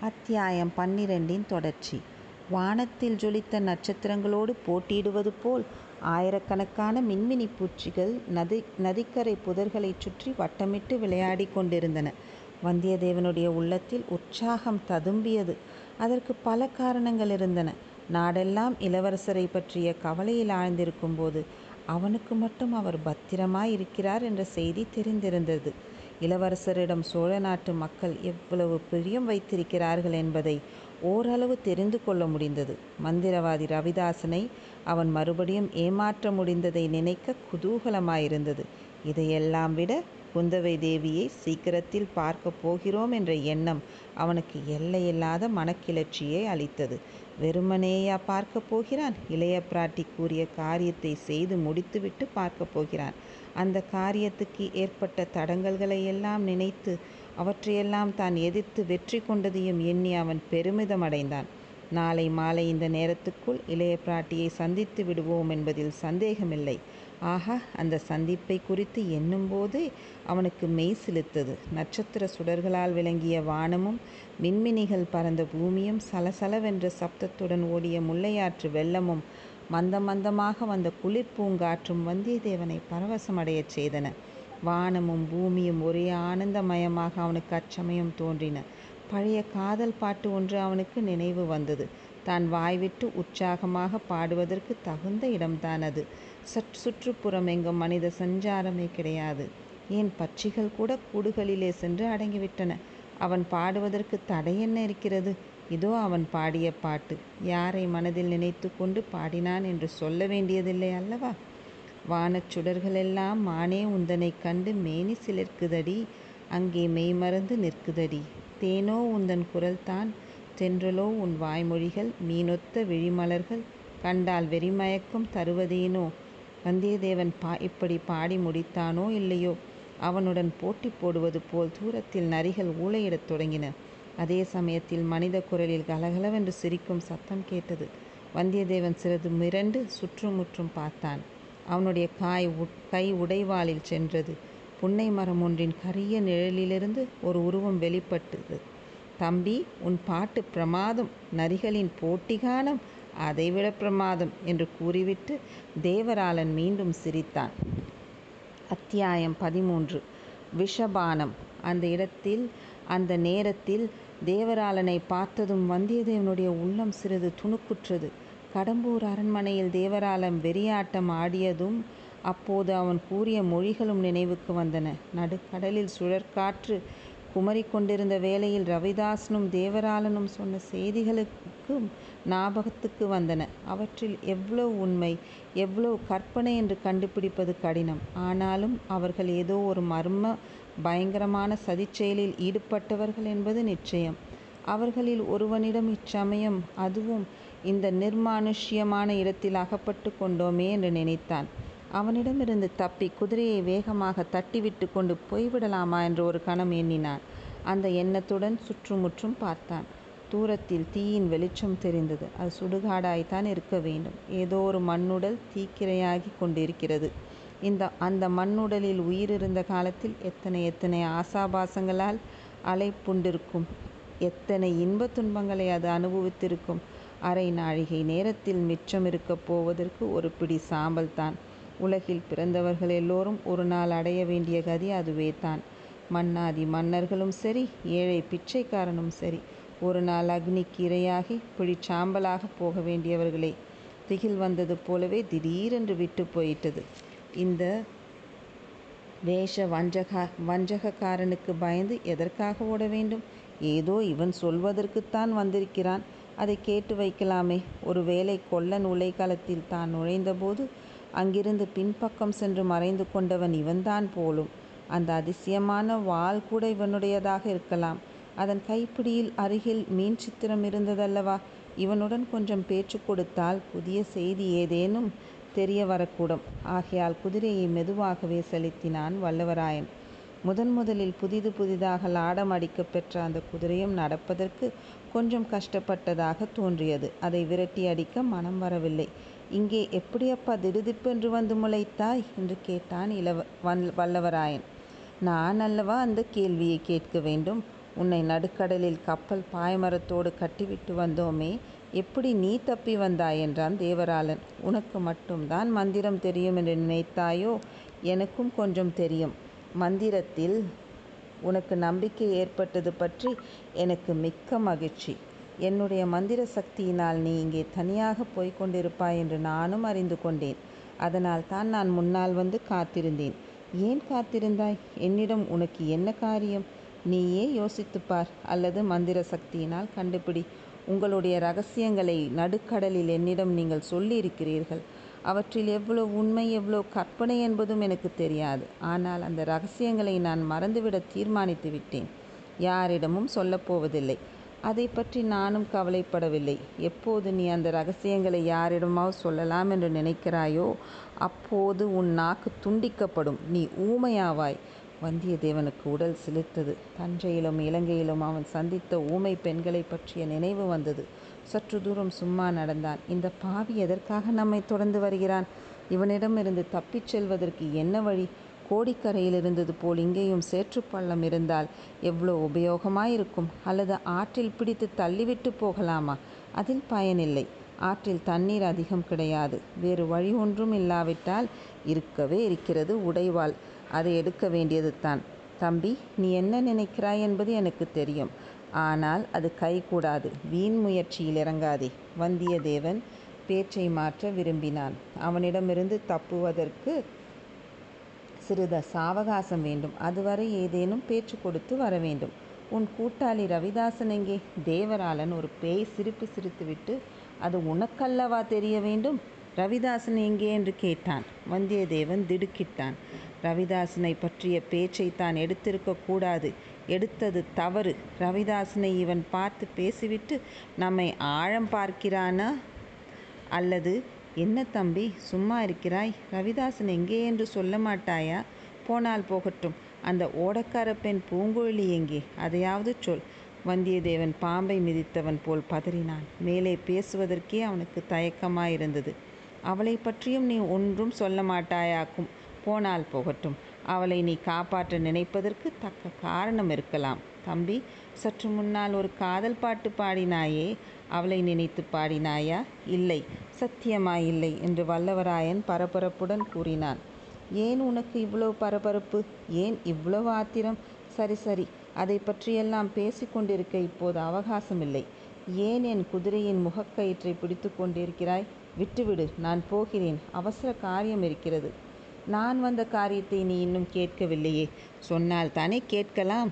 அத்தியாயம் பன்னிரெண்டின் தொடர்ச்சி. வானத்தில் ஜொலித்த நட்சத்திரங்களோடு போட்டியிடுவது போல் ஆயிரக்கணக்கான மின்மினி பூச்சிகள் நதி நதிக்கரை புதர்களைச் சுற்றி வட்டமிட்டு விளையாடிக் கொண்டிருந்தன. வந்தியத்தேவனுடைய உள்ளத்தில் உற்சாகம் ததும்பியது. அதற்கு பல காரணங்கள் இருந்தன. நாடெல்லாம் இளவரசரை பற்றிய கவலையில் ஆழ்ந்திருக்கும் போது அவனுக்கு மட்டும் அவர் பத்திரமாய் இருக்கிறார் என்ற செய்தி தெரிந்திருந்தது. இளவரசரிடம் சோழ நாட்டு மக்கள் எவ்வளவு பிரியம் வைத்திருக்கிறார்கள் என்பதை ஓரளவு தெரிந்து கொள்ள முடிந்தது. மந்திரவாதி ரவிதாசனை அவன் மறுபடியும் ஏமாற்ற முடிந்ததை நினைக்க குதூகலமாயிருந்தது. இதையெல்லாம் விட குந்தவை தேவியை சீக்கிரத்தில் பார்க்க போகிறோம் என்ற எண்ணம் அவனுக்கு எல்லையில்லாத மனக்கிளர்ச்சியை அளித்தது. வெறுமனேயா பார்க்க போகிறான்? இளைய பிராட்டி கூறிய காரியத்தை செய்து முடித்துவிட்டு பார்க்க போகிறான். அந்த காரியத்துக்கு ஏற்பட்ட தடங்கல்களை எல்லாம் நினைத்து அவற்றையெல்லாம் தான் எதிர்த்து வெற்றி கொண்டதையும் எண்ணி அவன் பெருமிதம் அடைந்தான் நாளை மாலை இந்த நேரத்துக்குள் இளைய பிராட்டியை சந்தித்து விடுவோம் என்பதில் சந்தேகமில்லை. ஆஹா அந்த சந்திப்பை குறித்து எண்ணும்போதே அவனுக்கு மெய் சிலுத்தது நட்சத்திர சுடர்களால் விளங்கிய வானமும் மின்மினிகள் பறந்த பூமியும் சலசலவென்ற சப்தத்துடன் ஓடிய முல்லையாற்று வெள்ளமும் மந்த மந்தமாக வந்த குளிர் பூங்காற்றும் வந்தியத்தேவனை பரவசமடையச் செய்தன. வானமும் பூமியும் ஒரே ஆனந்தமயமாக அவனுக்கு அச்சமயம் தோன்றின. பழைய காதல் பாட்டு ஒன்று அவனுக்கு நினைவு வந்தது. தான் வாய்விட்டு உற்சாகமாக பாடுவதற்கு தகுந்த இடம்தான் அது. சற்று சுற்றுப்புறம் எங்கும் மனித சஞ்சாரமே கிடையாது. ஏன் பட்சிகள் கூட கூடுகளிலே சென்று அடங்கிவிட்டன? அவன் பாடுவதற்கு தடை என்ன இருக்கிறது? இதோ அவன் பாடிய பாட்டு. யாரை மனதில் நினைத்து கொண்டு பாடினான் என்று சொல்ல வேண்டியதில்லை அல்லவா? வானச் சுடர்களெல்லாம் மானே உந்தனை கண்டு மேனி சிலிர்க்குதடி அங்கே மெய்மறந்து நிற்குதடி. தேனோ உந்தன் குரல்தான் தென்றலோ உன் வாய்மொழிகள் மீனொத்த விழிமலர்கள் கண்டால் வெறிமயக்கம் தருவதேனோ? வந்தியத்தேவன் பா இப்படி பாடி முடித்தானோ இல்லையோ? அவனுடன் போட்டி போடுவது போல் தூரத்தில் நரிகள் ஊளையிடத் தொடங்கின. அதே சமயத்தில் மனித குரலில் கலகலவென்று சிரிக்கும் சத்தம் கேட்டது. வந்தியத்தேவன் சிறிது மிரண்டு சுற்றுமுற்றும் பார்த்தான். அவனுடைய காய் கை உடைவாளில் சென்றது. புன்னை மரம் ஒன்றின் கரிய நிழலிலிருந்து ஒரு உருவம் வெளிப்பட்டது. தம்பி உன் பாட்டு பிரமாதம். நரிகளின் போட்டிகானம் அதைவிட பிரமாதம் என்று கூறிவிட்டு தேவராளன் மீண்டும் சிரித்தான். அத்தியாயம் பதிமூன்று. விஷபானம். அந்த இடத்தில் அந்த நேரத்தில் தேவராளனை பார்த்ததும் வந்தியத்தேவனுடைய உள்ளம் சிறிது துணுக்குற்றது. கடம்பூர் அரண்மனையில் தேவராளன் வெறியாட்டம் ஆடியதும் அப்போது அவன் கூறிய மொழிகளும் நினைவுக்கு வந்தன. நடுக்கடலில் சுழற்காற்று குமரி கொண்டிருந்த வேளையில் ரவிதாசனும் தேவராளனும் சொன்ன செய்திகளுக்கும் ஞாபகத்துக்கு வந்தன. அவற்றில் எவ்வளவு உண்மை எவ்வளவு கற்பனை என்று கண்டுபிடிப்பது கடினம். ஆனாலும் அவர்கள் ஏதோ ஒரு மர்ம பயங்கரமான சதிச்செயலில் ஈடுபட்டவர்கள் என்பது நிச்சயம். அவர்களில் ஒருவனிடம் இச்சமயம் அதுவும் இந்த நிர்மானுஷ்யமான இடத்தில் அகப்பட்டு கொண்டோமே என்று நினைத்தான். அவனிடமிருந்து தப்பி குதிரையை வேகமாக தட்டிவிட்டு கொண்டு போய்விடலாமா என்று ஒரு கணம் எண்ணினான். அந்த எண்ணத்துடன் சுற்றுமுற்றும் பார்த்தான். தூரத்தில் தீயின் வெளிச்சம் தெரிந்தது. அது சுடுகாடாய்த்தான் இருக்க வேண்டும். ஏதோ ஒரு மண்ணுடல் தீக்கிரையாகி கொண்டிருக்கிறது. இந்த அந்த மண்ணுடலில் உயிர் இருந்த காலத்தில் எத்தனை எத்தனை ஆசாபாசங்களால் அலைப்புண்டிருக்கும்? எத்தனை இன்ப துன்பங்களை அது அனுபவித்திருக்கும்? அரை நாழிகை நேரத்தில் மிச்சம் இருக்கப் போவதற்கு ஒரு பிடி சாம்பல் தான். உலகில் பிறந்தவர்கள் எல்லோரும் ஒரு நாள் அடைய வேண்டிய கதி அதுவே தான். மன்னாதி மன்னர்களும் சரி ஏழை பிச்சைக்காரனும் சரி ஒரு நாள் அக்னிக்கு இரையாகி பிடிச்சாம்பலாக போக வேண்டியவர்களே. திகில் வந்தது போலவே திடீரென்று விட்டு போயிட்டது. இந்த வேஷ வஞ்சகா வஞ்சகக்காரனுக்கு பயந்து எதற்காக ஓட வேண்டும்? ஏதோ இவன் சொல்வதற்குத்தான் வந்திருக்கிறான். அதை கேட்டு வைக்கலாமே. ஒருவேளை கொல்லன் உலைக்களத்தில் தான் நுழைந்தபோது அங்கிருந்து பின்பக்கம் சென்று மறைந்து கொண்டவன் இவன்தான் போலும். அந்த அதிசயமான வாள் கூட இவனுடையதாக இருக்கலாம். அதன் கைப்பிடியில் அருகில் மீன் சித்திரம் இருந்ததல்லவா? இவனுடன் கொஞ்சம் பேச்சு கொடுத்தால் புதிய செய்தி ஏதேனும்? தெரிய வரக்கூடும். ஆகையால் குதிரையை மெதுவாகவே செலுத்தினான் வல்லவராயன் முதன் முதலில் புதிது புதிதாக லாடம் அடிக்கப் பெற்ற அந்த குதிரையும் நடப்பதற்கு கொஞ்சம் கஷ்டப்பட்டதாக தோன்றியது. அதை விரட்டி அடிக்க மனம் வரவில்லை. இங்கே எப்படியப்பா திடுதிப்பென்று வந்து முளைத்தாய்? என்று கேட்டான் இளவ வல் வல்லவராயன் நான் அல்லவா அந்த கேள்வியை கேட்க வேண்டும்? உன்னை நடுக்கடலில் கப்பல் பாய்மரத்தோடு கட்டிவிட்டு வந்தோமே. எப்படி நீ தப்பி வந்தாய் என்றான் தேவராளன். உனக்கு மட்டும்தான் மந்திரம் தெரியும் என்று நினைத்தாயோ? எனக்கும் கொஞ்சம் தெரியும். மந்திரத்தில் உனக்கு நம்பிக்கை ஏற்பட்டது பற்றி எனக்கு மிக்க மகிழ்ச்சி. என்னுடைய மந்திர சக்தியினால் நீ இங்கே தனியாக போய்கொண்டிருப்பாய் என்று நானும் அறிந்து கொண்டேன். அதனால் தான் நான் முன்னால் வந்து காத்திருந்தேன். ஏன் காத்திருந்தாய்? என்னிடம் உனக்கு என்ன காரியம்? நீயே யோசித்துப் பார் அல்லது மந்திர சக்தியினால் கண்டுபிடி. உங்களுடைய ரகசியங்களை நடுக்கடலில் என்னிடம் நீங்கள் சொல்லியிருக்கிறீர்கள். அவற்றில் எவ்வளோ உண்மை எவ்வளோ கற்பனை என்பதும் எனக்கு தெரியாது. ஆனால் அந்த ரகசியங்களை நான் மறந்துவிட தீர்மானித்து விட்டேன். யாரிடமும் சொல்லப்போவதில்லை. அதை பற்றி நானும் கவலைப்படவில்லை. எப்போது நீ அந்த ரகசியங்களை யாரிடமாவது சொல்லலாம் என்று நினைக்கிறாயோ அப்போது உன் நாக்கு துண்டிக்கப்படும். நீ ஊமையாவாய். வந்தியத்தேவனுக்கு உடல் சிலிர்த்தது. தஞ்சையிலும் இலங்கையிலும் அவன் சந்தித்த ஊமை பெண்களை பற்றிய நினைவு வந்தது. சற்று தூரம் சும்மா நடந்தான். இந்த பாவி எதற்காக நம்மை தொடர்ந்து வருகிறான்? இவனிடமிருந்து தப்பிச் செல்வதற்கு என்ன வழி? கோடிக்கரையில் இருந்தது போல் இங்கேயும் சேற்றுப்பள்ளம் இருந்தால் எவ்வளோ உபயோகமாயிருக்கும்? அல்லது ஆற்றில் பிடித்து தள்ளிவிட்டு போகலாமா? அதில் பயனில்லை. ஆற்றில் தண்ணீர் அதிகம் கிடையாது. வேறு வழி ஒன்றும் இல்லாவிட்டால் இருக்கவே இருக்கிறது உடைவாள். அதை எடுக்க வேண்டியது தான் தம்பி நீ என்ன நினைக்கிறாய் என்பது எனக்கு தெரியும். ஆனால் அது கைகூடாது வீண் முயற்சியில் இறங்காதே. வந்தியத்தேவன் பேச்சை மாற்ற விரும்பினான். அவனிடமிருந்து தப்புவதற்கு சிறிது சாவகாசம் வேண்டும். அதுவரை ஏதேனும் பேச்சு கொடுத்து வர வேண்டும். உன் கூட்டாளி ரவிதாசன் எங்கே? தேவராளன் ஒரு பேய் சிரிப்பு சிரித்துவிட்டு அது உனக்கல்லவா தெரிய வேண்டும்? ரவிதாசன் எங்கே? என்று கேட்டான். வந்தியத்தேவன் திடுக்கிட்டான். ரவிதாசனை பற்றிய பேச்சை தான் எடுத்திருக்கக்கூடாது எடுத்தது தவறு. ரவிதாசனை இவன் பார்த்து பேசிவிட்டு நம்மை ஆழம் பார்க்கிறானா? அல்லது என்ன தம்பி சும்மா இருக்கிறாய்? ரவிதாசன் எங்கே என்று சொல்ல மாட்டாயா? போனால் போகட்டும். அந்த ஓடக்கார பெண் பூங்குழலி எங்கே? அதையாவது சொல். வந்தியத்தேவன் பாம்பை மிதித்தவன் போல் பதறினான். மேலே பேசுவதற்கே அவனுக்கு தயக்கமாயிருந்தது. அவளை பற்றியும் நீ ஒன்றும் சொல்ல மாட்டாயாக்கும். போனால் போகட்டும். அவளை நீ காப்பாற்ற நினைப்பதற்கு தக்க காரணம் இருக்கலாம். தம்பி சற்று முன்னால் ஒரு காதல் பாட்டு பாடினாயே அவளை நினைத்து பாடினாயா? இல்லை சத்தியமா இல்லை என்று வல்லவராயன் பரபரப்புடன் கூறினான். ஏன் உனக்கு இவ்வளவு பரபரப்பு? ஏன் இவ்வளவு ஆத்திரம்? சரி சரி அதை பற்றியெல்லாம் பேசிக்கொண்டிருக்க இப்போது அவகாசமில்லை. ஏன் என் குதிரையின் முகக்கயிற்றை பிடித்து கொண்டிருக்கிறாய்? விட்டுவிடு நான் போகிறேன். அவசர காரியம் இருக்கிறது. நான் வந்த காரியத்தை நீ இன்னும் கேட்கவில்லையே. சொன்னால் தானே கேட்கலாம்.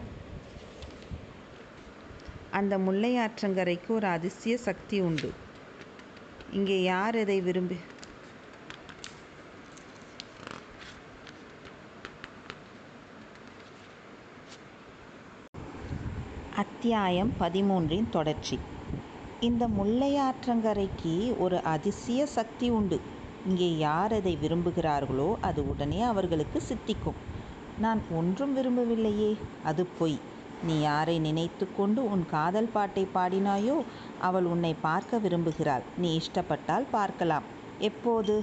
அந்த முல்லையாற்றங்கரைக்கு ஒரு அதிசய சக்தி உண்டு. இங்கே யார் எதை விரும்பி? அத்தியாயம் பதிமூன்றின் தொடர்ச்சி. இந்த முல்லையாற்றங்கரைக்கு ஒரு அதிசய சக்தி உண்டு. இங்கே யார் அதை விரும்புகிறார்களோ அது உடனே அவர்களுக்கு சித்திக்கும். நான் ஒன்றும் விரும்பவில்லையே அது பொய். நீ யாரை நினைத்து கொண்டு உன் காதல் பாட்டை பாடினாயோ அவள் உன்னை பார்க்க விரும்புகிறாள். நீ இஷ்டப்பட்டால் பார்க்கலாம். எப்போது?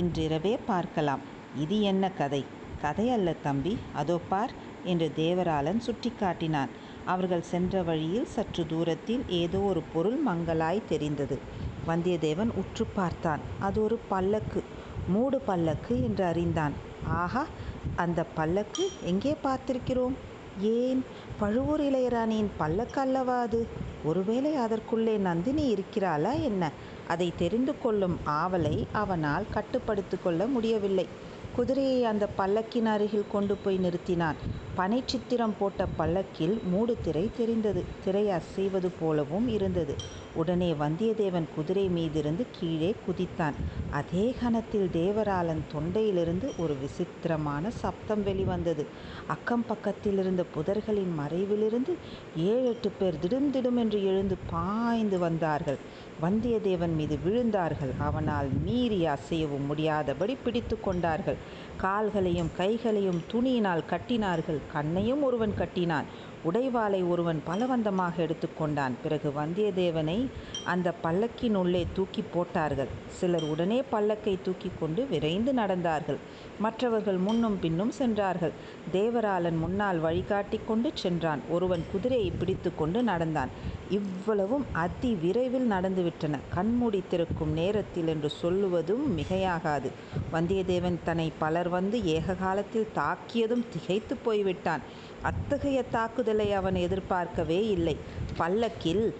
இன்றிரவே பார்க்கலாம். இது என்ன கதை? கதை அல்ல தம்பி. அதோ பார் என்று தேவராளன் சுட்டிக்காட்டினான். அவர்கள் சென்ற வழியில் சற்று தூரத்தில் ஏதோ ஒரு பொருள் மங்கலாய் தெரிந்தது. வந்தியத்தேவன் உற்று பார்த்தான். அது ஒரு பல்லக்கு மூடு பல்லக்கு என்று அறிந்தான். ஆஹா அந்த பல்லக்கு எங்கே பார்த்திருக்கிறோம்? ஏன்? பழுவூர் இளையராணியின் பல்லக்கு அல்லவா அது? ஒருவேளை அதற்குள்ளே நந்தினி இருக்கிறாளா என்ன? அதை தெரிந்து கொள்ளும் ஆவலை அவனால் கட்டுப்படுத்தி கொள்ள முடியவில்லை. குதிரையை அந்த பல்லக்கின் அருகில் கொண்டு போய் நிறுத்தினான். பனை சித்திரம் போட்ட பல்லக்கில் மூடு திரை தெரிந்தது. திரை அசைவது போலவும் இருந்தது. உடனே வந்தியத்தேவன் குதிரை மீதிருந்து கீழே குதித்தான். அதே கணத்தில் தேவராளன் தொண்டையிலிருந்து ஒரு விசித்திரமான சப்தம் வெளிவந்தது. அக்கம் பக்கத்தில் இருந்த புதர்களின் மறைவிலிருந்து ஏழு எட்டு பேர் திடும் திடும் என்று எழுந்து பாய்ந்து வந்தார்கள். வந்தியத்தேவன் மீது விழுந்தார்கள். அவனால் மீறி அசையவும் முடியாதபடி பிடித்து கொண்டார்கள். கால்களையும் கைகளையும் துணியினால் கட்டினார்கள். கண்ணையும் ஒருவன் கட்டினான். உடைவாளை ஒருவன் பலவந்தமாக எடுத்துக்கொண்டான் பிறகு வந்தியத்தேவனை அந்த பல்லக்கின் உள்ளே தூக்கி போட்டார்கள். சிலர் உடனே பல்லக்கை தூக்கி கொண்டு விரைந்து நடந்தார்கள். மற்றவர்கள் முன்னும் பின்னும் சென்றார்கள். தேவராளன் முன்னால் வழிகாட்டி கொண்டு சென்றான். ஒருவன் குதிரையை பிடித்து கொண்டு நடந்தான். இவ்வளவும் அதி விரைவில் நடந்துவிட்டன. கண்மூடி திறக்கும் நேரத்தில் என்று சொல்லுவதும் மிகையாகாது. வந்தியத்தேவன் தன்னை பலர் வந்து ஏக காலத்தில் தாக்கியதும் திகைத்து போய்விட்டான். அத்தகைய தாக்குதலை அவன் எதிர்பார்க்கவே இல்லை. பல்லக்கில்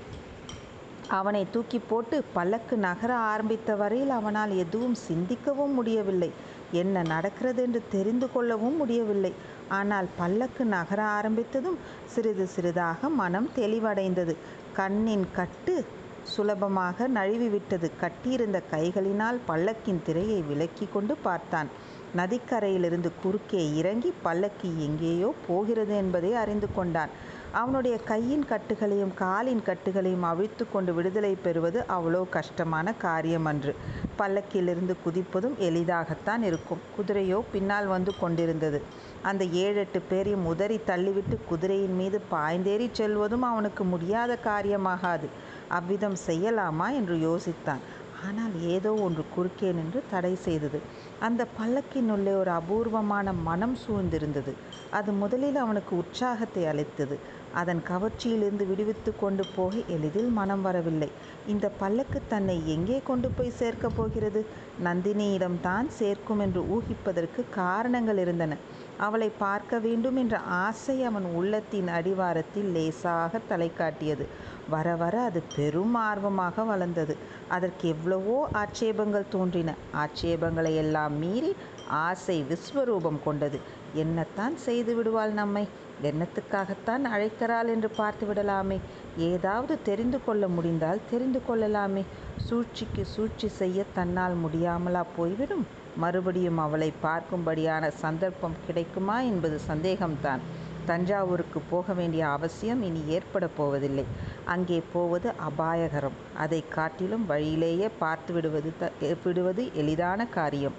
அவனை தூக்கி போட்டு பல்லக்கு நகர ஆரம்பித்த வரையில் அவனால் எதுவும் சிந்திக்கவும் முடியவில்லை. என்ன நடக்கிறது என்று தெரிந்து கொள்ளவும் முடியவில்லை. ஆனால் பல்லக்கு நகர ஆரம்பித்ததும் சிறிது சிறிதாக மனம் தெளிவடைந்தது. கண்ணின் கட்டு சுலபமாக நழுவிவிட்டது. கட்டியிருந்த கைகளினால் பல்லக்கின் திரையை விலக்கி கொண்டு பார்த்தான். நதிக்கரையிலிருந்து குறுக்கே இறங்கி பல்லக்கு எங்கேயோ போகிறது என்பதை அறிந்து கொண்டான். அவனுடைய கையின் கட்டுகளையும் காலின் கட்டுகளையும் அவிழ்த்து கொண்டு விடுதலை பெறுவது அவ்வளோ கஷ்டமான காரியம் அன்று. பல்லக்கிலிருந்து குதிப்பதும் எளிதாகத்தான் இருக்கும். குதிரையோ பின்னால் வந்து கொண்டிருந்தது. அந்த ஏழெட்டு பேரையும் உதறி தள்ளிவிட்டு குதிரையின் மீது பாய்ந்தேறி செல்வதும் அவனுக்கு முடியாத காரியமாகாது. அவ்விதம் செய்யலாமா என்று யோசித்தான். ஆனால் ஏதோ ஒன்று குறுக்கே நின்று தடை செய்தது. அந்த பல்லக்கினுள்ளே ஒரு அபூர்வமான மனம் சூழ்ந்திருந்தது. அது முதலில் அவனுக்கு உற்சாகத்தை அளித்தது. அதன் கவர்ச்சியிலிருந்து விடுவித்து கொண்டு போக எளிதில் மனம் வரவில்லை. இந்த பல்லக்கு தன்னை எங்கே கொண்டு போய் சேர்க்கப் போகிறது? நந்தினியிடம்தான் சேர்க்கும் என்று ஊகிப்பதற்கு காரணங்கள் இருந்தன. அவளை பார்க்க வேண்டும் என்ற ஆசை அவன் உள்ளத்தின் அடிவாரத்தில் லேசாக தலை காட்டியது வர வர அது பெரும் ஆர்வமாக வளர்ந்தது. அதற்கு எவ்வளவோ ஆட்சேபங்கள் தோன்றின. ஆட்சேபங்களை எல்லாம் மீறி ஆசை விஸ்வரூபம் கொண்டது. என்னத்தான் செய்து விடுவாள் நம்மை? என்னத்துக்காகத்தான் அழைக்கிறாள் என்று பார்த்து விடலாமே ஏதாவது தெரிந்து கொள்ள முடிந்தால் தெரிந்து கொள்ளலாமே. சூழ்ச்சிக்கு சூழ்ச்சி செய்ய தன்னால் முடியாமலா போய்விடும். மறுபடியும் அவளை பார்க்கும்படியான சந்தர்ப்பம் கிடைக்குமா என்பது சந்தேகம்தான். தஞ்சாவூருக்கு போக வேண்டிய அவசியம் இனி ஏற்பட போவதில்லை. அங்கே போவது அபாயகரம். அதை காட்டிலும் வழியிலேயே பார்த்து விடுவது த விடுவது எளிதான காரியம்.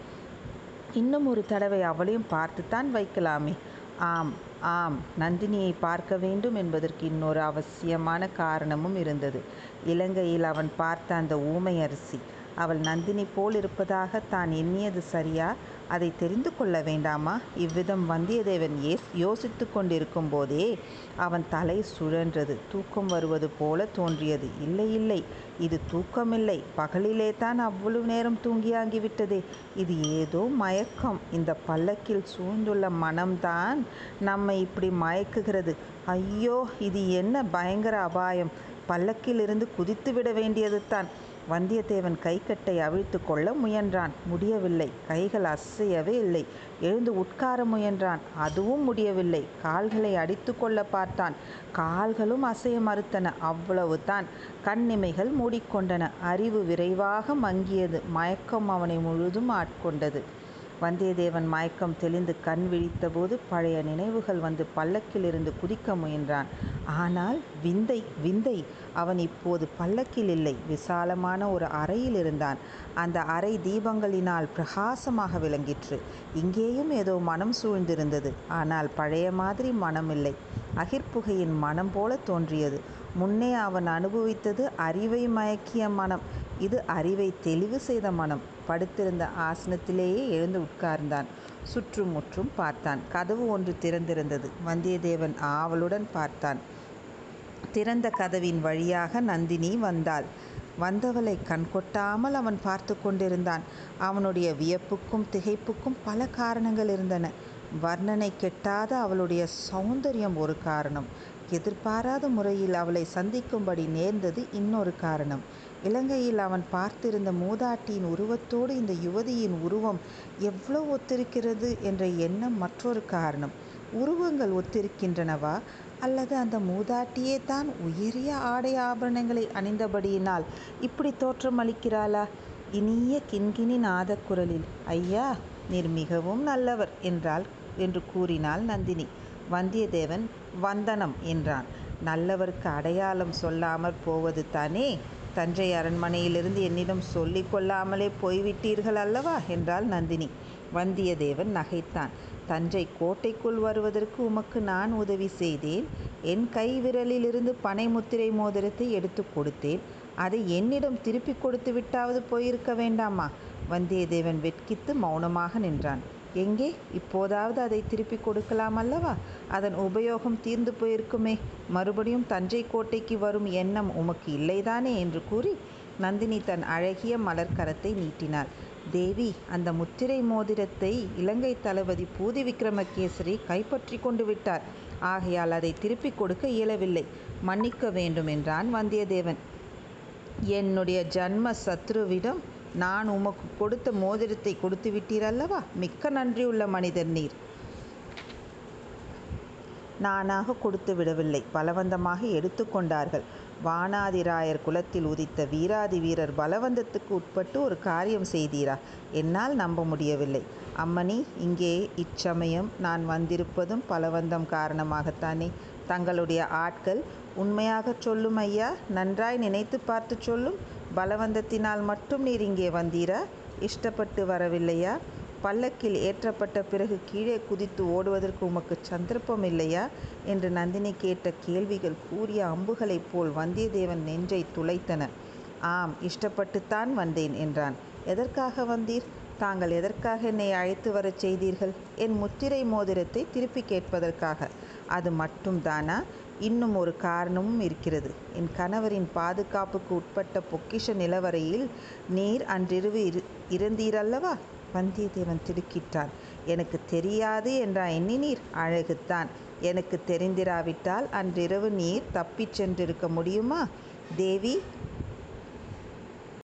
இன்னும் ஒரு தடவை அவளையும் பார்த்துத்தான் வைக்கலாமே. ஆம். ஆம் நந்தினியை பார்க்க வேண்டும் என்பதற்கு இன்னொரு அவசியமான காரணமும் இருந்தது. இலங்கையில் அவன் பார்த்த அந்த ஊமை அரிசி அவள் நந்தினி போல் இருப்பதாக தான் எண்ணியது சரியா? அதை தெரிந்து கொள்ள வேண்டாமா? இவ்விதம் வந்தியத்தேவன் ஏஸ் யோசித்து கொண்டிருக்கும் போதே அவன் தலை சுழன்றது. தூக்கம் வருவது போல தோன்றியது. இல்லை இல்லை இது தூக்கமில்லை. பகலிலே தான் அவ்வளவு நேரம் தூங்கியாகிவிட்டதே. இது ஏதோ மயக்கம். இந்த பல்லக்கில் சூழ்ந்துள்ள மனம்தான் நம்மை இப்படி மயக்குகிறது. ஐயோ இது என்ன பயங்கர அபாயம். பல்லக்கிலிருந்து குதித்து விட வேண்டியது தான் வந்தியத்தேவன் கைக்கட்டை அவிழ்த்து கொள்ள முயன்றான். முடியவில்லை. கைகள் அசையவே இல்லை. எழுந்து உட்கார முயன்றான். அதுவும் முடியவில்லை. கால்களை அடித்து கொள்ள பார்த்தான். கால்களும் அசைய மறுத்தன. அவ்வளவுதான். கண்ணிமைகள் மூடிக்கொண்டன. அறிவு விரைவாக மங்கியது. மயக்கம் அவனை முழுதும் ஆட்கொண்டது. வந்தியத்தேவன் மயக்கம் தெளிந்து கண் விழித்தபோது பழைய நினைவுகள் வந்து பல்லக்கிலிருந்து குதிக்க முயன்றான். ஆனால் விந்தை விந்தை அவன் இப்போது பல்லக்கில் இல்லை. விசாலமான ஒரு அறையில் இருந்தான். அந்த அறை தீபங்களினால் பிரகாசமாக விளங்கிற்று. இங்கேயும் ஏதோ மனம் சூழ்ந்திருந்தது. ஆனால் பழைய மாதிரி மனம் இல்லை அகிர்புகையின் மனம் போல தோன்றியது. முன்னே அவன் அனுபவித்தது அறிவை மயக்கிய மனம். இது அறிவை தெளிவு செய்த மனம். படுத்திருந்த ஆசனத்திலேயே எழுந்து உட்கார்ந்தான். சுற்றும் முற்றும் பார்த்தான். கதவு ஒன்று திறந்திருந்தது. வந்தியத்தேவன் ஆவலுடன் பார்த்தான். திறந்த கதவின் வழியாக நந்தினி வந்தாள். வந்தவளை கண்கொட்டாமல் அவன் பார்த்து கொண்டிருந்தான். அவனுடைய வியப்புக்கும் திகைப்புக்கும் பல காரணங்கள் இருந்தன. வர்ணனை கெட்டாத அவளுடைய சௌந்தரியம் ஒரு காரணம். எதிர்பாராத முறையில் அவளை சந்திக்கும்படி நேர்ந்தது இன்னொரு காரணம். இலங்கையில் அவன் பார்த்திருந்த மூதாட்டியின் உருவத்தோடு இந்த யுவதியின் உருவம் எவ்வளவு ஒத்திருக்கிறது என்ற எண்ணம் மற்றொரு காரணம். உருவங்கள் ஒத்திருக்கின்றனவா? அல்லது அந்த மூதாட்டியே தான் உயரிய ஆடை ஆபரணங்களை அணிந்தபடியினால் இப்படி தோற்றமளிக்கிறாளா இனிய கிண்கிணி நாதக்குரலில் ஐயா நீர் மிகவும் நல்லவர் என்றாள் என்று கூறினாள் நந்தினி. வந்தியத்தேவன் வந்தனம் என்றான். நல்லவருக்கு அடையாளம் சொல்லாமற் போவது தானே? தஞ்சை அரண்மனையிலிருந்து என்னிடம் சொல்லிக் கொள்ளாமலே போய்விட்டீர்கள் அல்லவா? என்றாள் நந்தினி. வந்தியத்தேவன் நகைத்தான். தஞ்சை கோட்டைக்குள் வருவதற்கு உமக்கு நான் உதவி செய்தேன். என் கை விரலிலிருந்து பனை முத்திரை மோதிரத்தை எடுத்து கொடுத்தேன். அதை என்னிடம் திருப்பி கொடுத்து விட்டாவது போயிருக்க வேண்டாமா? வந்தியத்தேவன் வெட்கித்து மௌனமாக நின்றான். எங்கே? இப்போதாவது அதை திருப்பி கொடுக்கலாம் அல்லவா? அதன் உபயோகம் தீர்ந்து போயிருக்குமே. மறுபடியும் தஞ்சை கோட்டைக்கு வரும் எண்ணம் உமக்கு இல்லைதானே? என்று கூறி நந்தினி தன் அழகிய மலர்கரத்தை நீட்டினாள். தேவி அந்த முத்திரை மோதிரத்தை இலங்கை தளபதி பூதி விக்ரமகேசரி கைப்பற்றி கொண்டு விட்டார். ஆகையால் அதை திருப்பிக் கொடுக்க இயலவில்லை. மன்னிக்க வேண்டும் என்றான் வந்தியத்தேவன். என்னுடைய ஜன்ம சத்ருவிடம் நான் உமக்கு கொடுத்த மோதிரத்தை கொடுத்து விட்டீரல்லவா மிக்க நன்றியுள்ள மனிதர் நீர். நானாக கொடுத்து விடவில்லை. பலவந்தமாக எடுத்துக்கொண்டார்கள் வானாதிராயர் குலத்தில் உதித்த வீராதி வீரர் பலவந்தத்துக்கு உட்பட்டு ஒரு காரியம் செய்தீரா என்னால் நம்ப முடியவில்லை. அம்மணி இங்கே இச்சமயம் நான் வந்திருப்பதும் பலவந்தம் காரணமாகத்தானே. தங்களுடைய ஆட்கள் உண்மையாகச் சொல்லும் ஐயா நன்றாய் நினைத்து பார்த்து சொல்லும் பலவந்தத்தினால் மட்டும் நீர் இங்கே வந்தீரா? இஷ்டப்பட்டு வரவில்லையா? பல்லக்கில் ஏற்றப்பட்ட பிறகு கீழே குதித்து ஓடுவதற்கு உமக்கு சந்தர்ப்பம் இல்லையா என்று நந்தினி கேட்ட கேள்விகள் கூறிய அம்புகளைப் போல் வந்தியத்தேவன் நெஞ்சை துளைத்தன. ஆம் இஷ்டப்பட்டுத்தான் வந்தேன் என்றான். எதற்காக வந்தீர்? தாங்கள் எதற்காக என்னை அழைத்து வரச் செய்தீர்கள்? என் முத்திரை மோதிரத்தை திருப்பி கேட்பதற்காக. அது மட்டும்தானா? இன்னும் ஒரு காரணமும் இருக்கிறது. என் கணவரின் பாதுகாப்புக்கு உட்பட்ட பொக்கிஷ நிலவரையில் நீர் அன்றிரவு இரு இருந்தீரல்லவா வந்தியத்தேவன் திடுக்கிட்டான். எனக்கு தெரியாது என்றா எண்ணினீர் அழகுத்தான். எனக்கு தெரிந்திராவிட்டால் அன்றிரவு நீர் தப்பிச் சென்றிருக்க முடியுமா? தேவி